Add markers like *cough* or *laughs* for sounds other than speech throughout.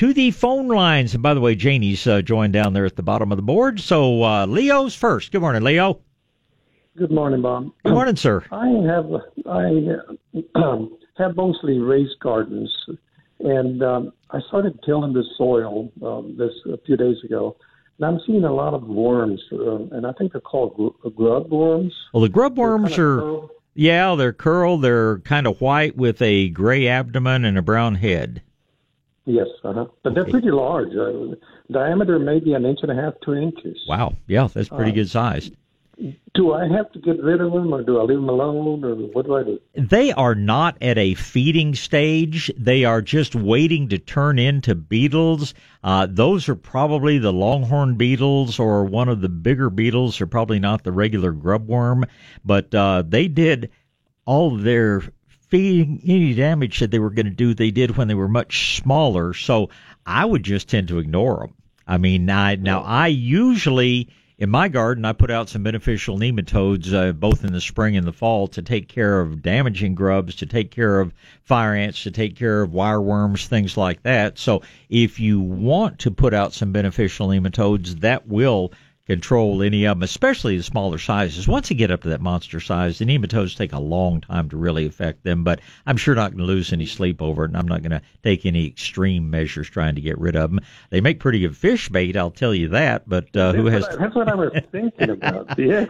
to the phone lines. And by the way, Janie's uh, joined down there at the bottom of the board. So uh, Leo's first. Good morning, Leo. Good morning, Bob. Good morning, sir. I have I um, *clears throat* have mostly raised gardens, and um, I started tilling the soil um, this a few days ago, and I'm seeing a lot of worms, uh, and I think they're called gr- grub worms. Well, the grub worms are. curled. Yeah, they're curled. They're kind of white with a gray abdomen and a brown head. Yes, uh-huh. but they're Okay. pretty large. Uh, diameter maybe an inch and a half, two inches. Wow. Yeah, that's pretty Uh, good size. Do I have to get rid of them, or do I leave them alone, or what do I do? They are not at a feeding stage. They are just waiting to turn into beetles. Uh, those are probably the longhorn beetles or one of the bigger beetles. They're probably not the regular grub worm, but uh, they did all their feeding any damage that they were going to do. They did when they were much smaller. So I would just tend to ignore them. I mean, I, now I usually in my garden I put out some beneficial nematodes uh, both in the spring and the fall to take care of damaging grubs, to take care of fire ants, to take care of wireworms, things like that. So if you want to put out some beneficial nematodes, that will control any of them, especially the smaller sizes. Once you get up to that monster size, the nematodes take a long time to really affect them, but I'm sure not going to lose any sleep over it, and I'm not going to take any extreme measures trying to get rid of them. They make pretty good fish bait, I'll tell you that, but uh, who has That's what I- That's what I was thinking about. *laughs* Yeah,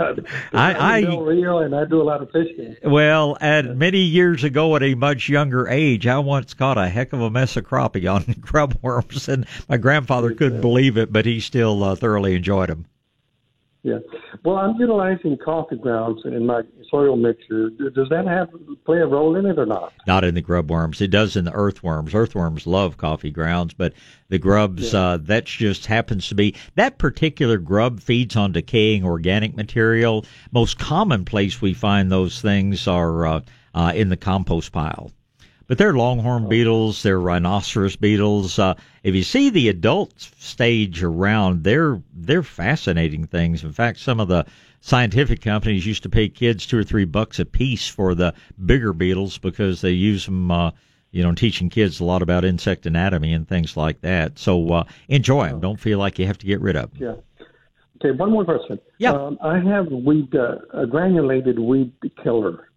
I- I- in Del and I do a lot of fishing. Well, at many years ago, at a much younger age, I once caught a heck of a mess of crappie on *laughs* grub worms, and my grandfather couldn't believe it, but he still uh, thoroughly enjoyed them. Yeah. Well, I'm utilizing coffee grounds in my soil mixture. Does that have play a role in it or not? Not in the grub worms. It does in the earthworms. Earthworms love coffee grounds, but the grubs, uh, that's just happens to be that particular grub feeds on decaying organic material. Most common place we find those things are uh, uh, in the compost pile. But they're longhorn beetles, they're rhinoceros beetles. Uh, if you see the adult stage around, they're they're fascinating things. In fact, some of the scientific companies used to pay kids two or three bucks a piece for the bigger beetles because they use them, uh, you know, teaching kids a lot about insect anatomy and things like that. So uh, enjoy them. Don't feel like you have to get rid of them. Yeah. Okay. One more question. Yeah. Um, I have weed, uh, a granulated weed killer.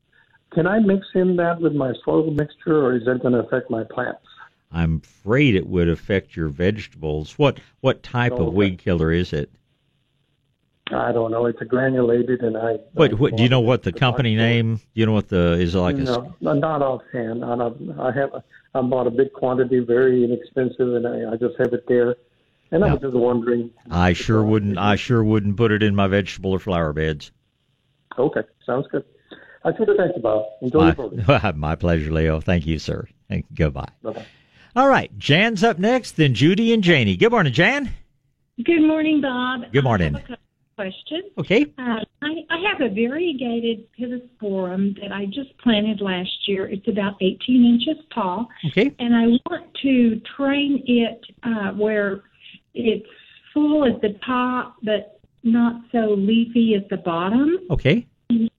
Can I mix in that with my soil mixture, or is that going to affect my plants? I'm afraid it would affect your vegetables. What what type of weed killer is it? I don't know. It's a granulated, and I. What, what do you know? What the company name? Do you know what the is it like? A, no, not offhand. I, I have. I bought a big quantity, very inexpensive, and I, I just have it there. And I No. was just wondering. I sure wouldn't. I sure wouldn't put it in my vegetable or flower beds. Okay, sounds good. I should have thanked you, Bob. Enjoy your program. *laughs* My, my pleasure, Leo. Thank you, sir. And goodbye. Bye-bye. All right, Jan's up next, then Judy and Janie. Good morning, Jan. Good morning, Bob. Good morning. I have a couple. Okay. Uh, I, I have a variegated pittosporum that I just planted last year. It's about 18 inches tall, Okay. and I want to train it uh, where it's full at the top, but not so leafy at the bottom. Okay.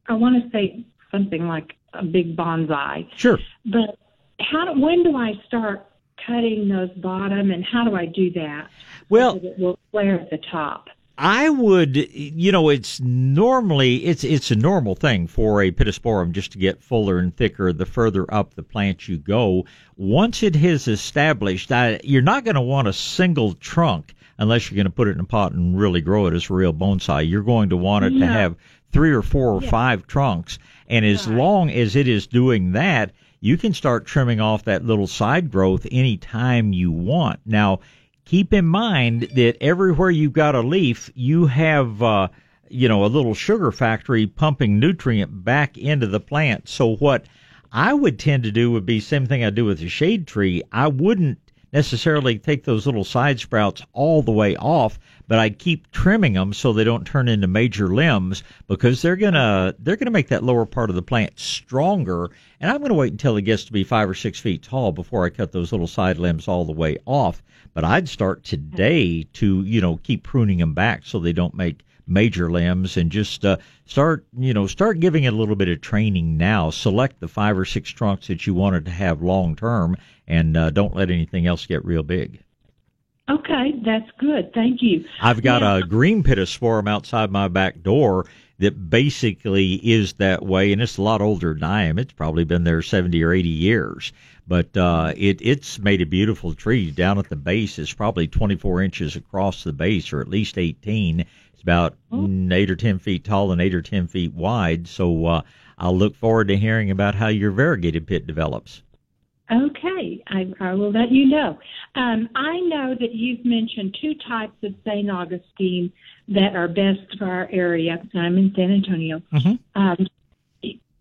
I want to say something like a big bonsai. Sure. But how? Do, when do I start cutting those bottom, and how do I do that? Well, so that it will flare at the top. I would, you know, it's normally it's it's a normal thing for a pittosporum just to get fuller and thicker the further up the plant you go. Once it has established, I, you're not going to want a single trunk unless you're going to put it in a pot and really grow it as a real bonsai. You're going to want it to have three or four or Yeah. five trunks, and as Right. long as it is doing that, you can start trimming off that little side growth anytime you want. Now keep in mind that everywhere you've got a leaf, you have, uh, you know, a little sugar factory pumping nutrient back into the plant. So what I would tend to do would be same thing I do with a shade tree. I wouldn't necessarily take those little side sprouts all the way off, but I'd keep trimming them so they don't turn into major limbs because they're gonna they're gonna make that lower part of the plant stronger. And I'm gonna wait until it gets to be five or six feet tall before I cut those little side limbs all the way off. But I'd start today to you know keep pruning them back so they don't make major limbs and just uh, start you know start giving it a little bit of training now select the five or six trunks that you wanted to have long term and uh, don't let anything else get real big Okay, that's good. Thank you. I've got Now- a green pittosporum outside my back door that basically is that way, and it's a lot older than I am. It's probably been there 70 or 80 years. But uh, it it's made a beautiful tree down at the base. It's probably 24 inches across the base, or at least 18. It's about mm, eight or 10 feet tall and eight or 10 feet wide. So uh, I'll look forward to hearing about how your variegated pit develops. Okay, I, I will let you know. Um, I know that you've mentioned two types of St. Augustine that are best for our area. I'm in San Antonio. Mhm. Um,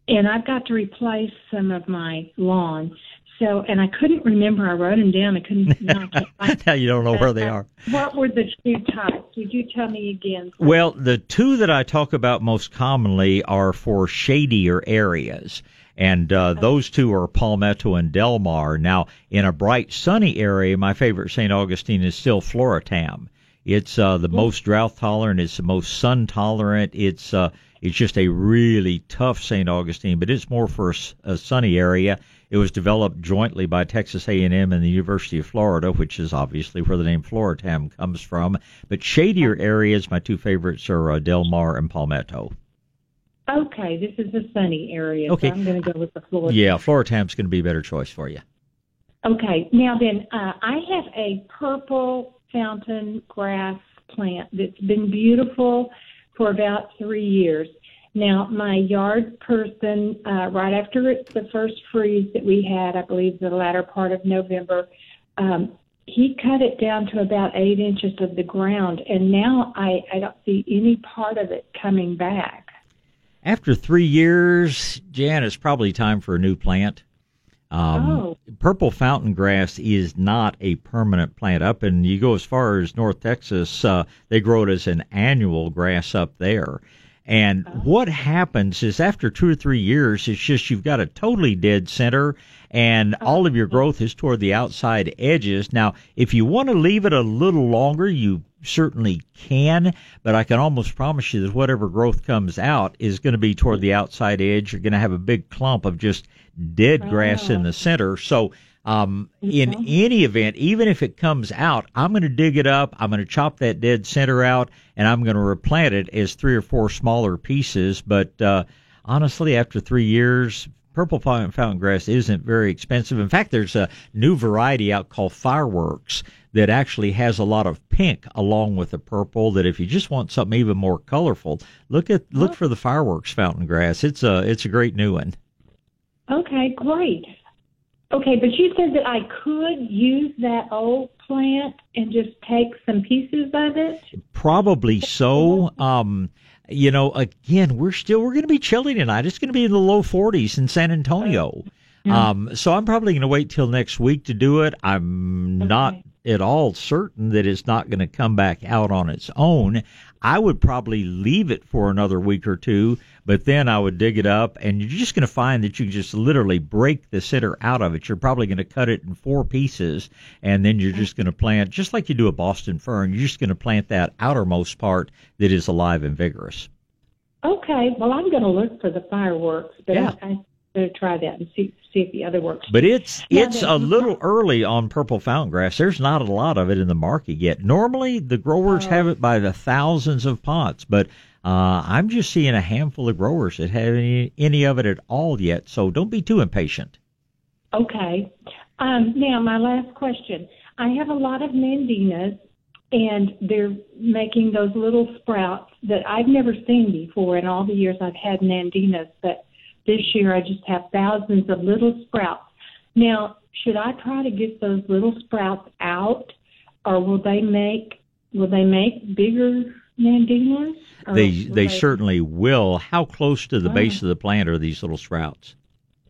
and I've got to replace some of my lawn. So, and I couldn't remember. I wrote them down. I couldn't. *laughs* now I now you don't know where they are. What were the two types? Would you tell me again? please? Well, the two that I talk about most commonly are for shadier areas. And uh, those two are Palmetto and Delmar. Now, in a bright, sunny area, my favorite St. Augustine is still Floratam. It's uh, the most drought tolerant. It's the most sun tolerant. It's uh, it's just a really tough St. Augustine, but it's more for a sunny area. It was developed jointly by Texas A&M and the University of Florida, which is obviously where the name Floratam comes from. But shadier areas, my two favorites are uh, Del Mar and Palmetto. okay, this is a sunny area. Okay. So I'm going to go with the Florida. Yeah, Floratam's going to be a better choice for you. Okay, now then, uh, I have a purple fountain grass plant that's been beautiful for about three years. Now, my yard person, uh, right after the first freeze that we had, I believe the latter part of November, um, he cut it down to about eight inches of the ground, and now I, I don't see any part of it coming back. After three years, Jan, it's probably time for a new plant. Um, Oh. Purple fountain grass is not a permanent plant. Up and you go as far as North Texas, uh, they grow it as an annual grass up there. And what happens is after two or three years, it's just you've got a totally dead center, and all of your growth is toward the outside edges. Now, if you want to leave it a little longer, you certainly can, but I can almost promise you that whatever growth comes out is going to be toward the outside edge. You're going to have a big clump of just dead grass in the center. So, um, in any event, even if it comes out, I'm going to dig it up. I'm going to chop that dead center out, and I'm going to replant it as three or four smaller pieces. But uh, honestly, after three years, purple fountain fountain grass isn't very expensive. In fact, there's a new variety out called Fireworks that actually has a lot of pink along with the purple. That if you just want something even more colorful, look at look for the Fireworks fountain grass. It's a it's a great new one. Okay, great. Okay, but you said that I could use that old plant and just take some pieces of it. Probably so. Um, you know, again, we're still we're going to be chilly tonight. It's going to be in the low 40s in San Antonio. Um, so I'm probably going to wait till next week to do it. I'm not at all certain that it's not going to come back out on its own. I would probably leave it for another week or two, but then I would dig it up, and you're just going to find that you just literally break the center out of it. You're probably going to cut it in four pieces, and then you're just going to plant, just like you do a Boston fern, you're just going to plant that outermost part that is alive and vigorous. Okay, well, I'm going to look for the fireworks, but Yeah. I, Better try that and see see if the other works. But it's Yeah, it's a little early on purple fountain grass. There's not a lot of it in the market yet. Normally, the growers have it by the thousands of pots, but uh, I'm just seeing a handful of growers that have any any of it at all yet. So don't be too impatient. Okay. Um, now, my last question. I have a lot of nandinas, and they're making those little sprouts that I've never seen before in all the years I've had nandinas. But this year, I just have thousands of little sprouts. Now, should I try to get those little sprouts out, or will they make will they make bigger nandinas? Or They they certainly will. How close to the Oh. base of the plant are these little sprouts?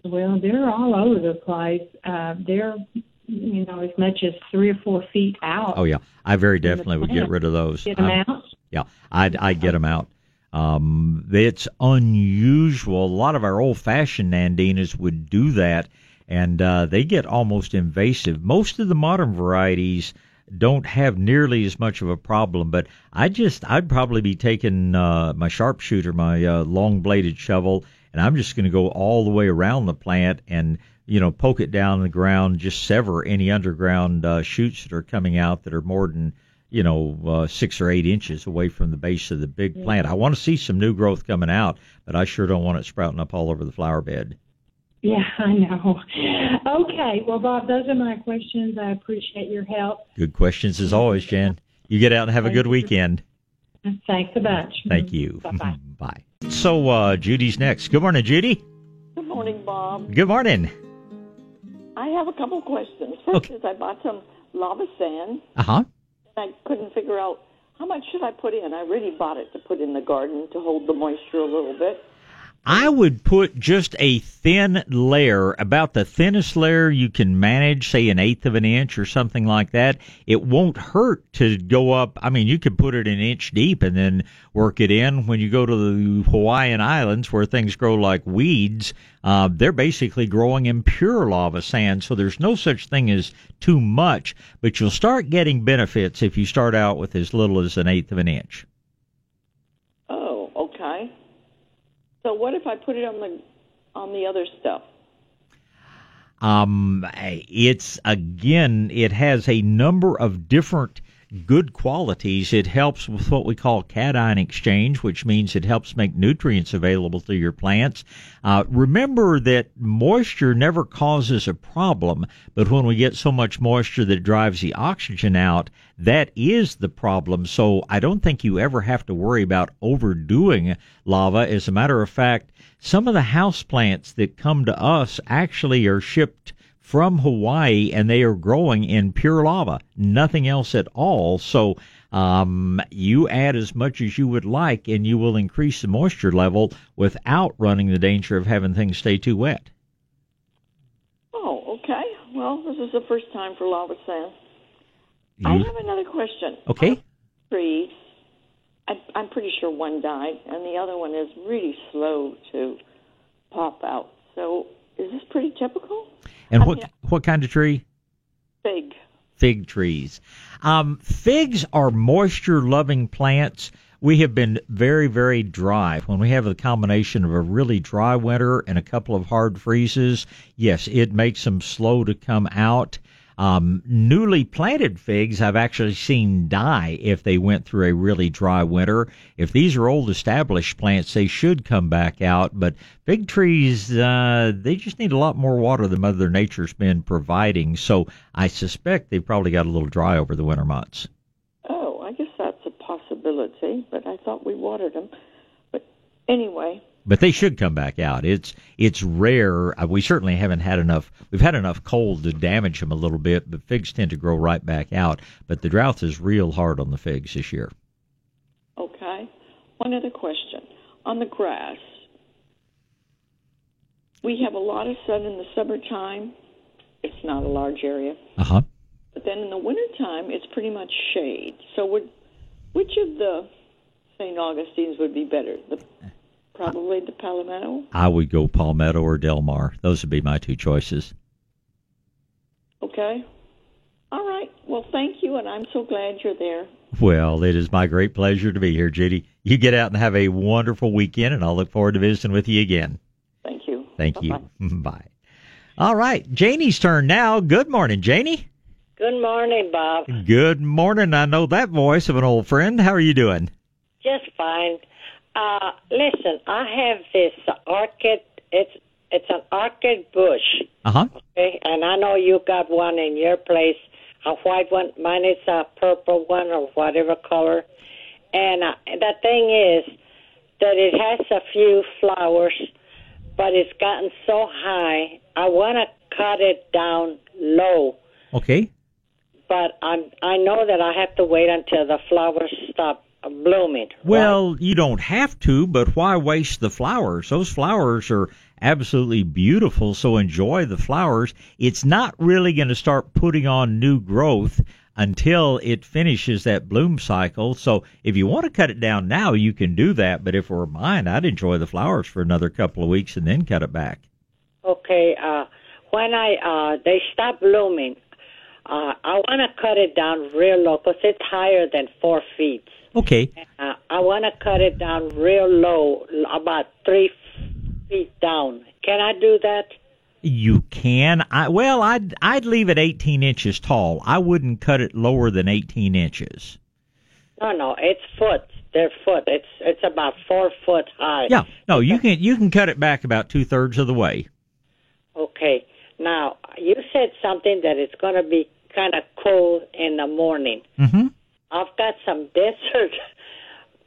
Well, they're all over the place. Uh, they're, you know, as much as three or four feet out. Oh yeah, I very definitely would get rid of those. Get them I'm- out. Yeah, I'd I get them out. Um, it's unusual. A lot of our old-fashioned nandinas would do that, and uh, they get almost invasive. Most of the modern varieties don't have nearly as much of a problem, but I just I'd probably be taking uh, my sharpshooter, my uh, long-bladed shovel, and I'm just going to go all the way around the plant and you know poke it down in the ground, just sever any underground uh, shoots that are coming out that are more than you know uh, six or eight inches away from the base of the big Yeah. plant. I want to see some new growth coming out, but I sure don't want it sprouting up all over the flower bed. Yeah, *laughs* I know. Okay, well, Bob, those are my questions. I appreciate your help. Good questions as always, Jan. You get out and have a good weekend. Thanks a bunch. Thank you. *laughs* Bye-bye. *laughs* Bye. So uh, Judy's next. Good morning, Judy. Good morning, Bob. Good morning. I have a couple questions. First Okay. is I bought some lava sand. Uh huh. I couldn't figure out how much should I put in. I really bought it to put in the garden to hold the moisture a little bit. I would put just a thin layer, about the thinnest layer you can manage, say an eighth of an inch or something like that. It won't hurt to go up. I mean, you could put it an inch deep and then work it in. When you go to the Hawaiian Islands where things grow like weeds, uh, they're basically growing in pure lava sand. So there's no such thing as too much, but you'll start getting benefits if you start out with as little as an eighth of an inch. Oh, okay. So what if I put it on the on the other stuff? Um, it's again, it has a number of different good qualities. It helps with what we call cation exchange, which means it helps make nutrients available to your plants. Uh, remember that moisture never causes a problem, but when we get so much moisture that drives the oxygen out, that is the problem. So I don't think you ever have to worry about overdoing lava. As a matter of fact, some of the house plants that come to us actually are shipped from Hawaii and they are growing in pure lava, nothing else at all. So um, you add as much as you would like and you will increase the moisture level without running the danger of having things stay too wet. Oh, okay. Well, this is the first time for lava sand. I have another question. okay? Trees. I, I'm pretty sure one died, and the other one is really slow to pop out. So, is this pretty typical? And I what mean- what kind of tree? Fig. fig trees. Um, figs are moisture loving plants. We have been very, very dry. When we have a combination of a really dry winter and a couple of hard freezes, yes, it makes them slow to come out. Um, newly planted figs, I've actually seen die if they went through a really dry winter. If these are old established plants, they should come back out. But fig trees, uh, they just need a lot more water than Mother Nature's been providing. So I suspect they've probably got a little dry over the winter months. Oh, I guess that's a possibility, but I thought we watered them. But anyway, But they should come back out. It's it's rare. Uh, We certainly haven't had enough. We've had enough cold to damage them a little bit, but figs tend to grow right back out. But the drought is real hard on the figs this year. okay. One other question. On the grass, we have a lot of sun in the summertime. It's not a large area. Uh huh. But then in the wintertime, it's pretty much shade. So would which of the St. Augustines would be better? The probably the Palmetto. I would go Palmetto or Del Mar. Those would be my two choices. Okay. All right. Well, thank you, and I'm so glad you're there. Well, it is my great pleasure to be here, Judy. You get out and have a wonderful weekend, and I'll look forward to visiting with you again. Thank you. Thank Bye-bye. you. *laughs* Bye. All right, Janie's turn now. Good morning, Janie. Good morning, Bob. Good morning. I know that voice of an old friend. How are you doing? Just fine. Uh, listen, I have this orchid. It's it's an orchid bush, Uh huh. okay? And I know you got one in your place, a white one. Mine is a purple one or whatever color. And uh, the thing is that it has a few flowers, but it's gotten so high. I want to cut it down low, Okay. but I'm I know that I have to wait until the flowers stop blooming. right? Well, you don't have to, but why waste the flowers? Those flowers are absolutely beautiful, so enjoy the flowers. It's not really going to start putting on new growth until it finishes that bloom cycle. So if you want to cut it down now, you can do that. But if it were mine, I'd enjoy the flowers for another couple of weeks and then cut it back. Okay, uh, when I uh, they stop blooming, uh, I want to cut it down real low because it's higher than four feet. Okay. Uh, I want to cut it down real low, about three feet down. Can I do that? You can. I well, I'd I'd leave it 18 inches tall. I wouldn't cut it lower than 18 inches. No, no, it's foot. They're foot. It's it's about four foot high. Yeah. No, you can you can cut it back about two thirds of the way. Okay. Now you said something that it's going to be kind of cold in the morning. Mm-hmm. I've got some *laughs* desert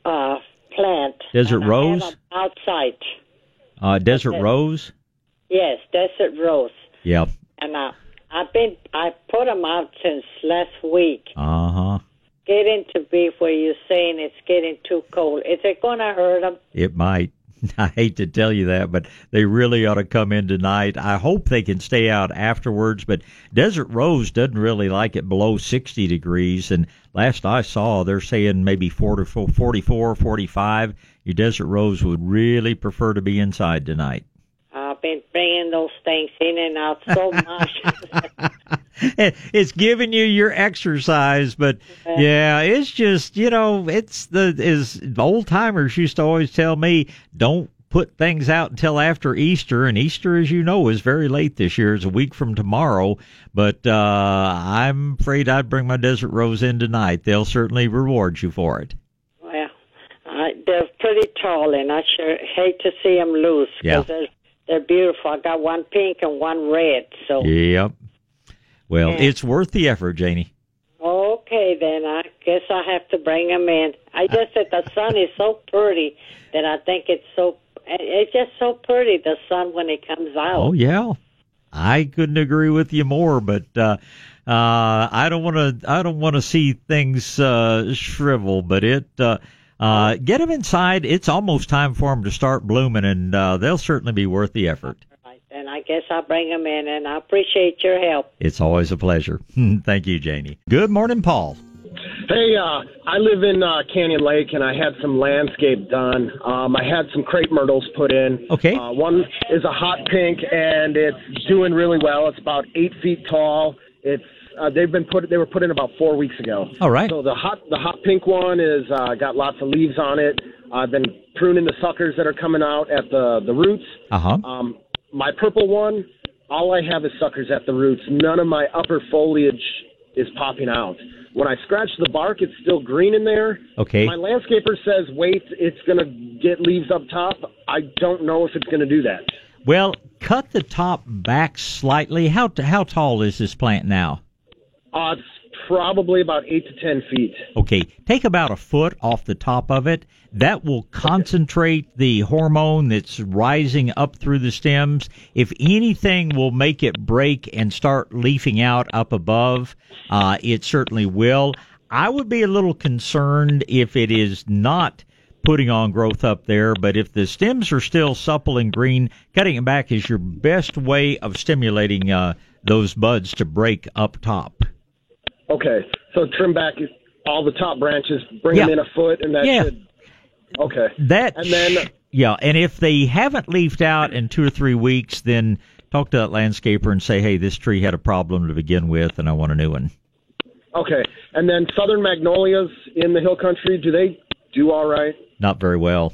uh, plant. Desert and I have rose? outside. Uh, desert Okay. rose. Yes, desert rose. Yeah. And I, I've been I put them out since last week. Uh huh. Getting to be where you're saying it's getting too cold. Is it going to hurt them? It might. *laughs* I hate to tell you that, but they really ought to come in tonight. I hope they can stay out afterwards, but Desert Rose doesn't really like it below 60 degrees. And last I saw, they're saying maybe 44, 44 45. Your Desert Rose would really prefer to be inside tonight. I've been bringing those things in and out so *laughs* much. *laughs* *laughs* it's giving you your exercise, but yeah, it's just you know, it's the as old timers used to always tell me, don't put things out until after Easter, and Easter, as you know, is very late this year. It's a week from tomorrow, but uh, I'm afraid I'd bring my Desert Rose in tonight. They'll certainly reward you for it. well, I, they're pretty tall, and I sure hate to see them loose Yeah. because they're they're beautiful. I got one pink and one red. So Yep. Well, Yeah. it's worth the effort, Janie. okay, then I guess I have to bring them in. I just said the sun is so pretty that I think it's so. It's just so pretty the sun when it comes out. Oh yeah, I couldn't agree with you more. But uh, uh, I don't want to. I don't want to see things uh, shrivel. But it. Uh, uh, get them inside. It's almost time for them to start blooming, and uh, they'll certainly be worth the effort. Right, then I guess I'll bring them in, and I appreciate your help. It's always a pleasure. *laughs* Thank you, Janie. Good morning, Paul. Hey, uh, I live in uh, Canyon Lake, and I had some landscape done. Um, I had some crepe myrtles put in. Okay. Uh, one is a hot pink, and it's doing really well. It's about eight feet tall. It's uh, they've been put they were put in about four weeks ago. All right. So the hot the hot pink one is uh, got lots of leaves on it. I've been pruning the suckers that are coming out at the the roots. Uh huh. Um, my purple one, all I have is suckers at the roots. None of my upper foliage is popping out. When I scratch the bark, it's still green in there. Okay. My landscaper says, wait, it's going to get leaves up top. I don't know if it's going to do that. Well, cut the top back slightly. How how tall is this plant now? Uh, it's probably about 8 to 10 feet. Okay, take about a foot off the top of it. That will concentrate the hormone that's rising up through the stems. If anything will make it break and start leafing out up above, uh, it certainly will. I would be a little concerned if it is not putting on growth up there, but if the stems are still supple and green, cutting it back is your best way of stimulating uh, those buds to break up top. Okay, so trim back all the top branches, bring them in a foot, and that Yeah. should. Okay. That And then- yeah, and if they haven't leafed out in two or three weeks, then talk to that landscaper and say, "Hey, this tree had a problem to begin with, and I want a new one." Okay, and then southern magnolias in the hill country, do they do all right? Not very well.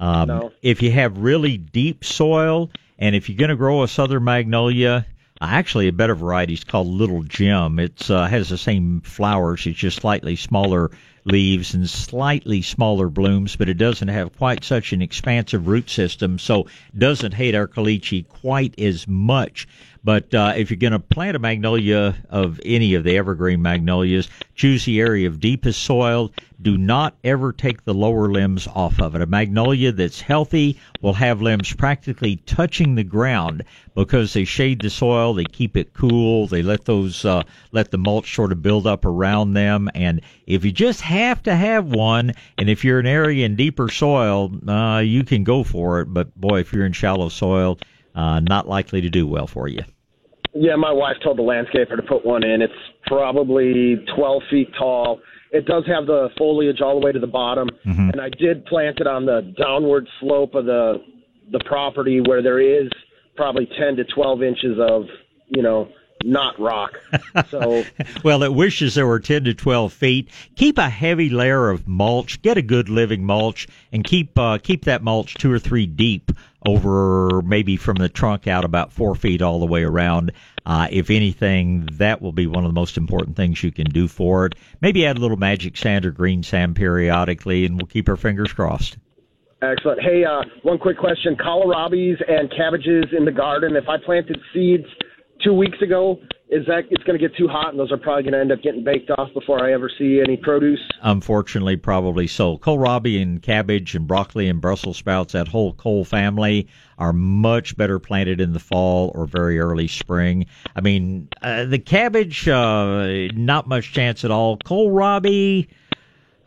Um, No. If you have really deep soil, and if you're going to grow a southern magnolia, actually a better variety is called Little Jim. It uh, has the same flowers, it's just slightly smaller leaves and slightly smaller blooms, but it doesn't have quite such an expansive root system, so doesn't hate our caliche quite as much. But uh, if you're going to plant a magnolia of any of the evergreen magnolias, choose the area of deepest soil. Do not ever take the lower limbs off of it. A magnolia that's healthy will have limbs practically touching the ground because they shade the soil, they keep it cool, they let those uh, let the mulch sort of build up around them. And if you just have to have one, and if you're an area in deeper soil, uh, you can go for it. But boy, if you're in shallow soil, uh, not likely to do well for you. Yeah, my wife told the landscaper to put one in. It's probably 12 feet tall. It does have the foliage all the way to the bottom, Mm-hmm. and I did plant it on the downward slope of the the property where there is probably 10 to 12 inches of you know not rock. So *laughs* well, it wishes there were 10 to 12 feet. Keep a heavy layer of mulch. Get a good living mulch and keep, uh, keep that mulch two or three deep over maybe from the trunk out about four feet all the way around. Uh, if anything, that will be one of the most important things you can do for it. Maybe add a little magic sand or green sand periodically and we'll keep our fingers crossed. Excellent. Hey, uh, one quick question: kohlrabies and cabbages in the garden. If I planted seeds two weeks ago, is that it's going to get too hot, and those are probably going to end up getting baked off before I ever see any produce? Unfortunately, probably so. Kohlrabi and cabbage and broccoli and Brussels sprouts, that whole cole family, are much better planted in the fall or very early spring. I mean, uh, the cabbage, uh, not much chance at all. Kohlrabi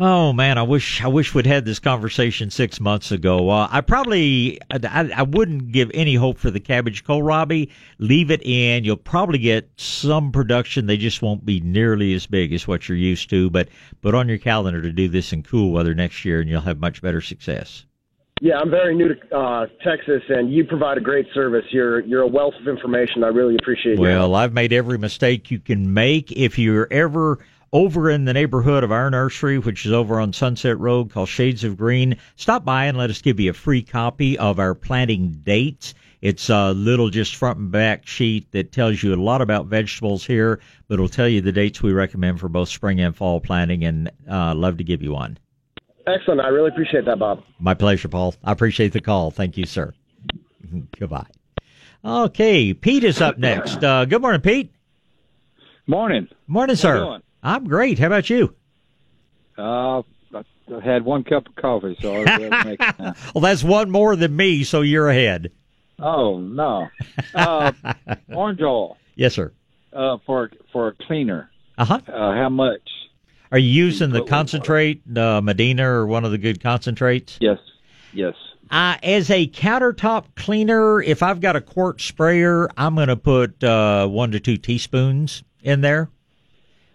Oh man, I wish I wish we'd had this conversation six months ago. Uh, I probably I, I wouldn't give any hope for the cabbage kohlrabi. Leave it in. You'll probably get some production. They just won't be nearly as big as what you're used to. But put on your calendar to do this in cool weather next year, and you'll have much better success. Yeah, I'm very new to uh, Texas, and you provide a great service. You're you're a wealth of information. I really appreciate it. Well, I've made every mistake you can make. If you're ever over in the neighborhood of our nursery, which is over on Sunset Road called Shades of Green. Stop by and let us give you a free copy of our planting dates. It's a little just front and back sheet that tells you a lot about vegetables here, but it'll tell you the dates we recommend for both spring and fall planting, and uh, love to give you one. Excellent. I really appreciate that, Bob. My pleasure, Paul. I appreciate the call. Thank you, sir. *laughs* Goodbye. Okay, Pete is up next. Uh, good morning, Pete. Morning. Morning, sir. I'm great. How about you? Uh, I had one cup of coffee, so I was make it *laughs* well, that's one more than me, so you're ahead. Oh no, uh, *laughs* orange oil. Yes, sir. Uh, for for a cleaner. Uh-huh. Uh How much? Are you using the concentrate, uh, Medina, or one of the good concentrates? Yes. Yes. Uh, as a countertop cleaner, if I've got a quart sprayer, I'm going to put uh, one to two teaspoons in there.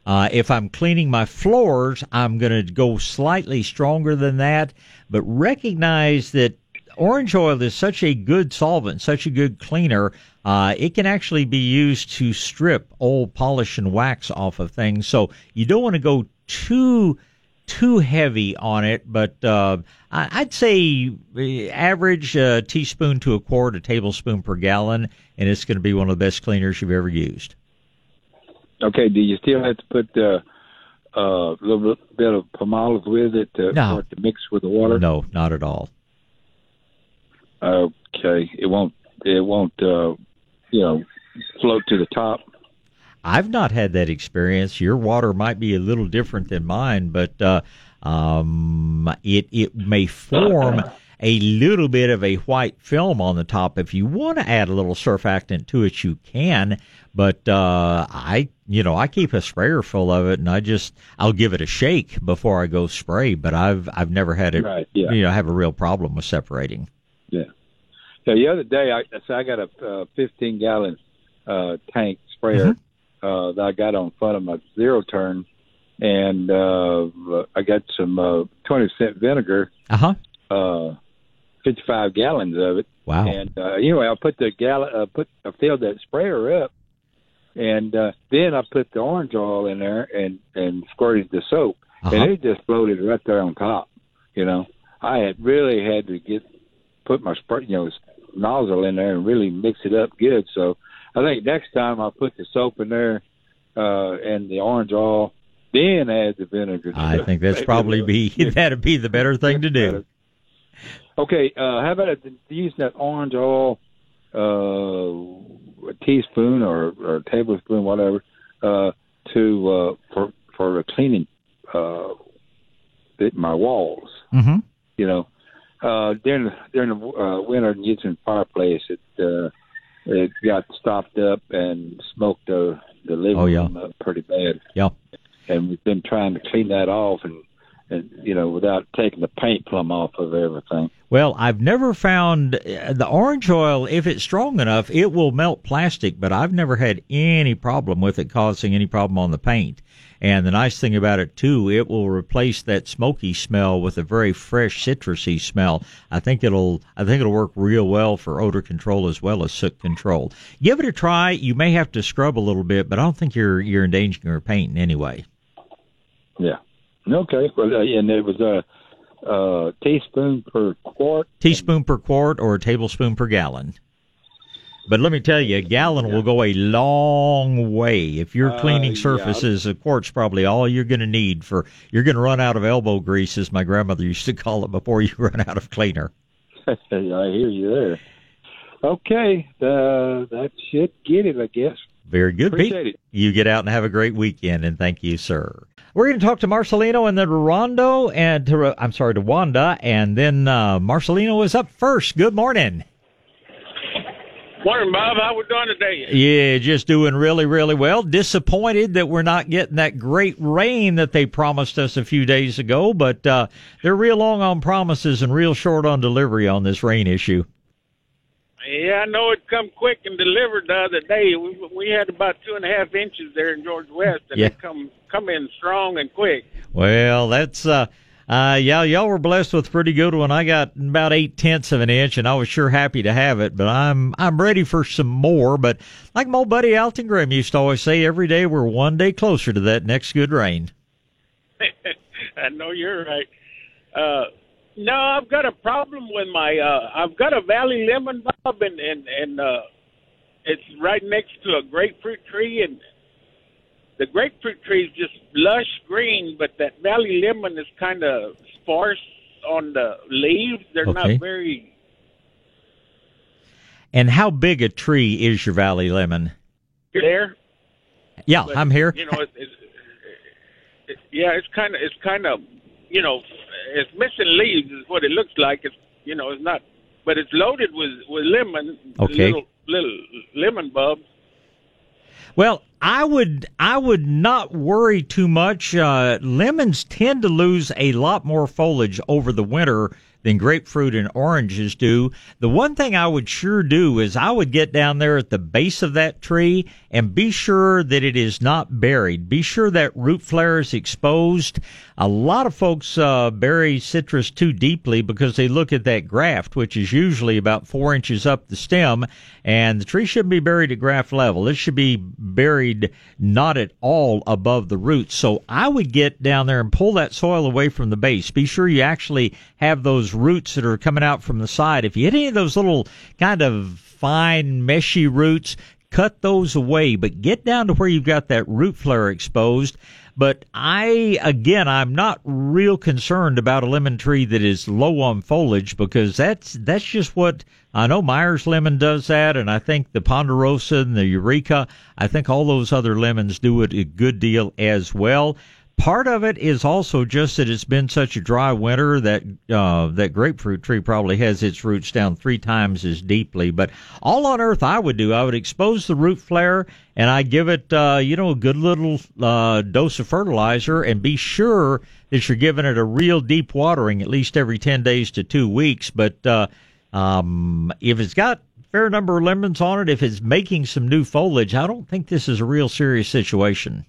Uh, if I'm cleaning my floors, I'm going to go slightly stronger than that, but recognize that orange oil is such a good solvent, such a good cleaner. Uh, it can actually be used to strip old polish and wax off of things. So you don't want to go too too heavy on it, but uh, I'd say uh, average uh, teaspoon to a quart, a tablespoon per gallon, and it's going to be one of the best cleaners you've ever used. Okay. Do you still have to put uh, uh, a little bit of Palmolive with it to, no. to mix with the water? No, not at all. Okay. It won't. It won't. Uh, you know, float to the top. I've not had that experience. Your water might be a little different than mine, but uh, um, it it may form *laughs* a little bit of a white film on the top. If you want to add a little surfactant to it, you can. But uh, I, you know, I keep a sprayer full of it, and I just I'll give it a shake before I go spray. But I've I've never had it, right, yeah. you know, have a real problem with separating. Yeah. So the other day, I so I got a uh, 15 gallon uh, tank sprayer mm-hmm. uh, that I got on front of my zero turn, and uh, I got some uh, 20 cent vinegar. Uh-huh. Uh 55 gallons of it. Wow. And uh, anyway, I put the gallon, uh, put I filled that sprayer up, and uh, then I put the orange oil in there and and squirted the soap, uh-huh. and it just floated right there on top. You know, I had really had to get put my spray, you know, nozzle in there and really mix it up good. So I think next time I put the soap in there uh, and the orange oil, then add the vinegar. I think that's *laughs* probably be *laughs* that'd be the better thing to do. Okay, uh, how about use that orange oil, uh, a teaspoon or, or a tablespoon, whatever, uh, to uh, for for cleaning uh, my walls. Mm-hmm. You know, uh, during during the uh, winter, using fireplace, it uh, it got stopped up and smoked the the living oh, yeah. room up pretty bad. Yeah, and we've been trying to clean that off and and, you know, without taking the paint plumb off of everything. Well, I've never found uh, the orange oil, if it's strong enough, it will melt plastic, but I've never had any problem with it causing any problem on the paint. And the nice thing about it too, it will replace that smoky smell with a very fresh citrusy smell. I think it'll, I think it'll work real well for odor control as well as soot control. Give it a try. You may have to scrub a little bit, but I don't think you're, you're endangering your paint in any way. Yeah. Okay. Well, uh, and it was a, uh, teaspoon per quart. Teaspoon per quart or a tablespoon per gallon. But let me tell you, a gallon yeah. will go a long way. If you're uh, cleaning surfaces, yeah. a quart's probably all you're going to need for. You're going to run out of elbow grease, as my grandmother *laughs* used to call it, before you run out of cleaner. *laughs* I hear you there. Okay, uh, that should get it, I guess. Very good, Appreciate Pete. It. You get out and have a great weekend, and thank you, sir. We're going to talk to Marcelino and then Rondo, and to, I'm sorry, to Wanda, and then uh, Marcelino is up first. Good morning. Morning, Bob. How we doing today? Yeah, just doing really, really well. Disappointed that we're not getting that great rain that they promised us a few days ago, but uh, they're real long on promises and real short on delivery on this rain issue. Yeah, I know it come quick and delivered the other day. We, we had about two and a half inches there in George West, and yeah. it come come in strong and quick. Well, that's uh, uh, yeah, y'all were blessed with pretty good one. I got about eight tenths of an inch, and I was sure happy to have it. But I'm I'm ready for some more. But like my old buddy Alton Graham used to always say, every day we're one day closer to that next good rain. *laughs* I know you're right. Uh, no, I've got a problem with my. Uh, I've got a valley lemon bulb, and and and uh, it's right next to a grapefruit tree, and the grapefruit tree is just lush green, but that valley lemon is kind of sparse on the leaves. They're Okay. not very. And how big a tree is your valley lemon? There, Yeah, but, I'm here. You know, it's, it's, it, yeah, it's kind of, it's kind of, you know, it's missing leaves is what it looks like. It's, you know, it's not, but it's loaded with with lemon, Okay. little little lemon bulbs. Well, I would I would not worry too much. Uh, lemons tend to lose a lot more foliage over the winter than grapefruit and oranges do. The one thing I would sure do is I would get down there at the base of that tree and be sure that it is not buried. Be sure that root flare is exposed. A lot of folks uh, bury citrus too deeply because they look at that graft, which is usually about four inches up the stem, and the tree shouldn't be buried at graft level. It should be buried not at all above the roots. So I would get down there and pull that soil away from the base. Be sure you actually have those roots that are coming out from the side. If you hit any of those little kind of fine, meshy roots, cut those away, but get down to where you've got that root flare exposed. But I, again, I'm not real concerned about a lemon tree that is low on foliage because that's, that's just what I know Myers lemon does that. And I think the Ponderosa and the Eureka, I think all those other lemons do it a good deal as well. Part of it is also just that it's been such a dry winter that uh, that grapefruit tree probably has its roots down three times as deeply. But all on earth, I would do, I would expose the root flare and I give it, uh, you know, a good little uh, dose of fertilizer, and be sure that you're giving it a real deep watering at least every ten days to two weeks. But uh, um, if it's got fair number of lemons on it, if it's making some new foliage, I don't think this is a real serious situation.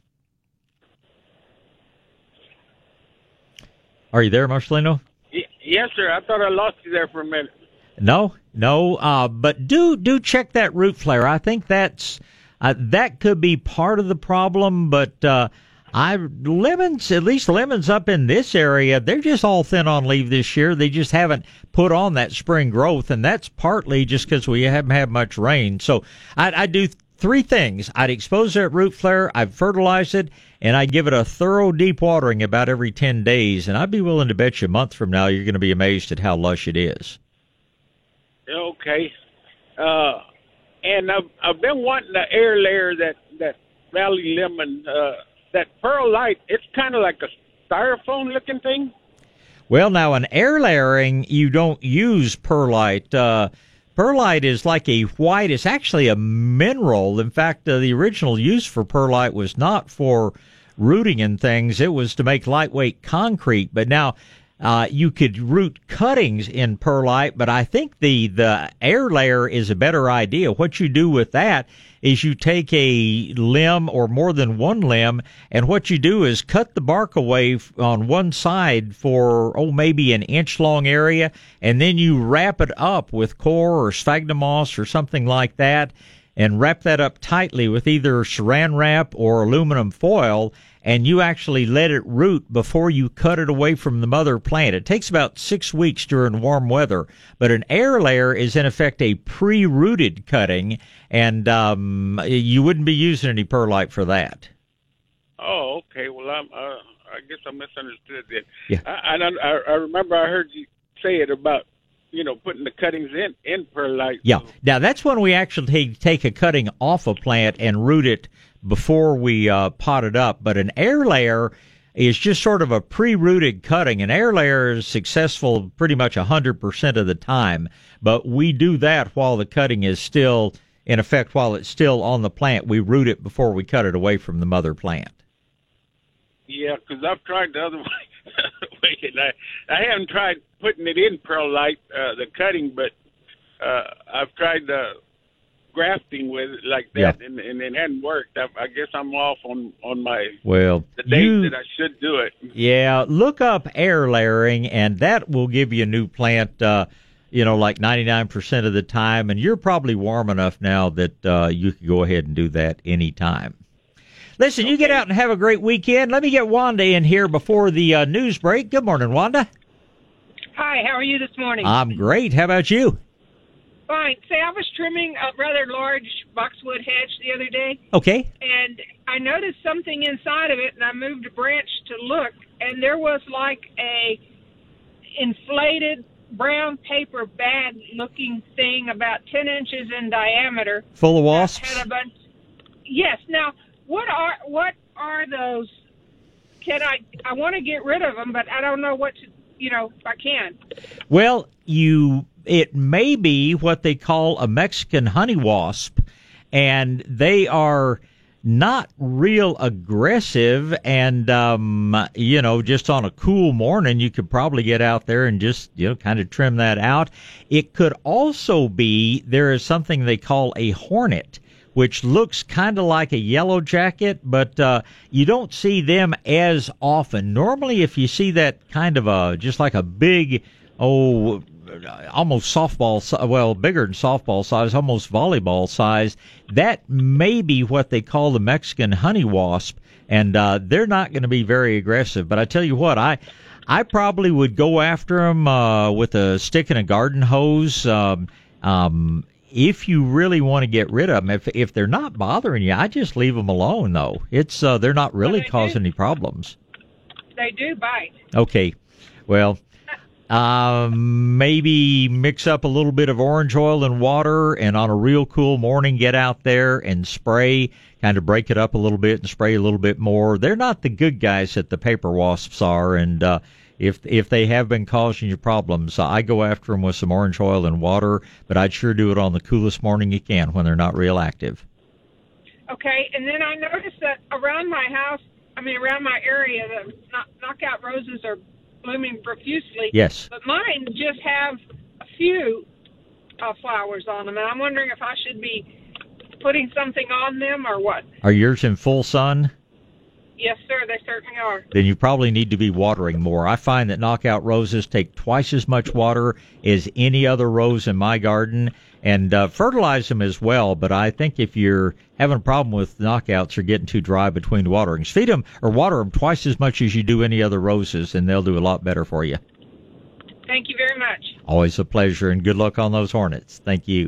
Are you there, Marcelino? Y- yes, sir. I thought I lost you there for a minute. No, no. Uh, but do do check that root flare. I think that's uh, that could be part of the problem. But uh, I lemons, at least lemons up in this area, they're just all thin on leaf this year. They just haven't put on that spring growth, and that's partly just because we haven't had much rain. So I, I do three things. I'd expose that root flare, I'd fertilize it, and I'd give it a thorough deep watering about every 10 days. And I'd be willing to bet you a month from now you're going to be amazed at how lush it is. Okay. Uh, and I've I've been wanting the air layer that that Valley Lemon uh, that perlite. It's kind of like a styrofoam looking thing. Well, now an air layering, you don't use perlite. Uh, perlite is like a white. It's actually a mineral. In fact, uh, the original use for perlite was not for rooting and things, it was to make lightweight concrete. But now uh, you could root cuttings in perlite, but I think the the air layer is a better idea. What you do with that is you take a limb or more than one limb, and what you do is cut the bark away on one side for oh maybe an inch long area, and then you wrap it up with core or sphagnum moss or something like that, and wrap that up tightly with either saran wrap or aluminum foil and you actually let it root before you cut it away from the mother plant. It takes about six weeks during warm weather, but an air layer is in effect a pre-rooted cutting, and um, you wouldn't be using any perlite for that. Oh, okay. Well, I'm. Uh, I guess I misunderstood that. Yeah. I, I I remember I heard you say it about you know putting the cuttings in in perlite. Yeah. Now that's when we actually take, a cutting off a plant and root it before we uh, pot it up. But an air layer is just sort of a pre-rooted cutting. An air layer is successful pretty much 100% of the time, but we do that while the cutting is still in effect, while it's still on the plant. We root it before we cut it away from the mother plant. Yeah, because I've tried the other *laughs* way. *laughs* I, I haven't tried putting it in perlite, uh, the cutting, but uh, I've tried the grafting with it like that, Yeah. and, and it hadn't worked. I, I guess I'm off on on my Well, the days you, that I should do it. yeah, look up air layering, and that will give you a new plant. Uh, you know, like 99% of the time, and you're probably warm enough now that uh, you could go ahead and do that anytime. Listen, you get out and have a great weekend. Let me get Wanda in here before the uh, news break. Good morning, Wanda. Hi, how are you this morning? I'm great. How about you? Fine. Say, I was trimming a rather large boxwood hedge the other day, Okay. and I noticed something inside of it, and I moved a branch to look, and there was like a inflated brown paper bag looking thing about 10 inches in diameter. Full of that wasps? Had a bunch. Yes. Now, what are what are those? Can I? I want to get rid of them, but I don't know what to. You know, if I can. Well, you it may be what they call a Mexican honey wasp, and they are not real aggressive and um you know just on a cool morning you could probably get out there and just you know kind of trim that out it could also be there is something they call a hornet which looks kind of like a yellow jacket, but uh, you don't see them as often. Normally, if you see that kind of a just like a big, oh, almost softball well bigger than softball size, almost volleyball size, that may be what they call the Mexican honey wasp, and uh, they're not going to be very aggressive. But I tell you what, I. I probably would go after them uh, with a stick and a garden hose. Um, um, if you really want to get rid of them, if if they're not bothering you, I just leave them alone. Though it's uh, they're not really they do. causing any problems. They do bite. Okay, well, um, maybe mix up a little bit of orange oil and water, and on a real cool morning, get out there and spray. Kind of break it up a little bit and spray a little bit more. They're not the good guys that the paper wasps are, and uh, if if they have been causing you problems, I go after them with some orange oil and water. But I'd sure do it on the coolest morning you can when they're not real active. Okay, and then I noticed that around my house, I mean around my area, the knockout roses are blooming profusely. Yes. But mine just have a few uh, flowers on them, and I'm wondering if I should be putting something on them or what. Are yours in full sun? Yes, sir, they certainly are. then you probably need to be watering more. I find that knockout roses take twice as much water as any other rose in my garden and uh, fertilize them as well. But I think if you're having a problem with knockouts or getting too dry between waterings, feed them or water them twice as much as you do any other roses and they'll do a lot better for you. Thank you very much. Always a pleasure and good luck on those hornets. Thank you.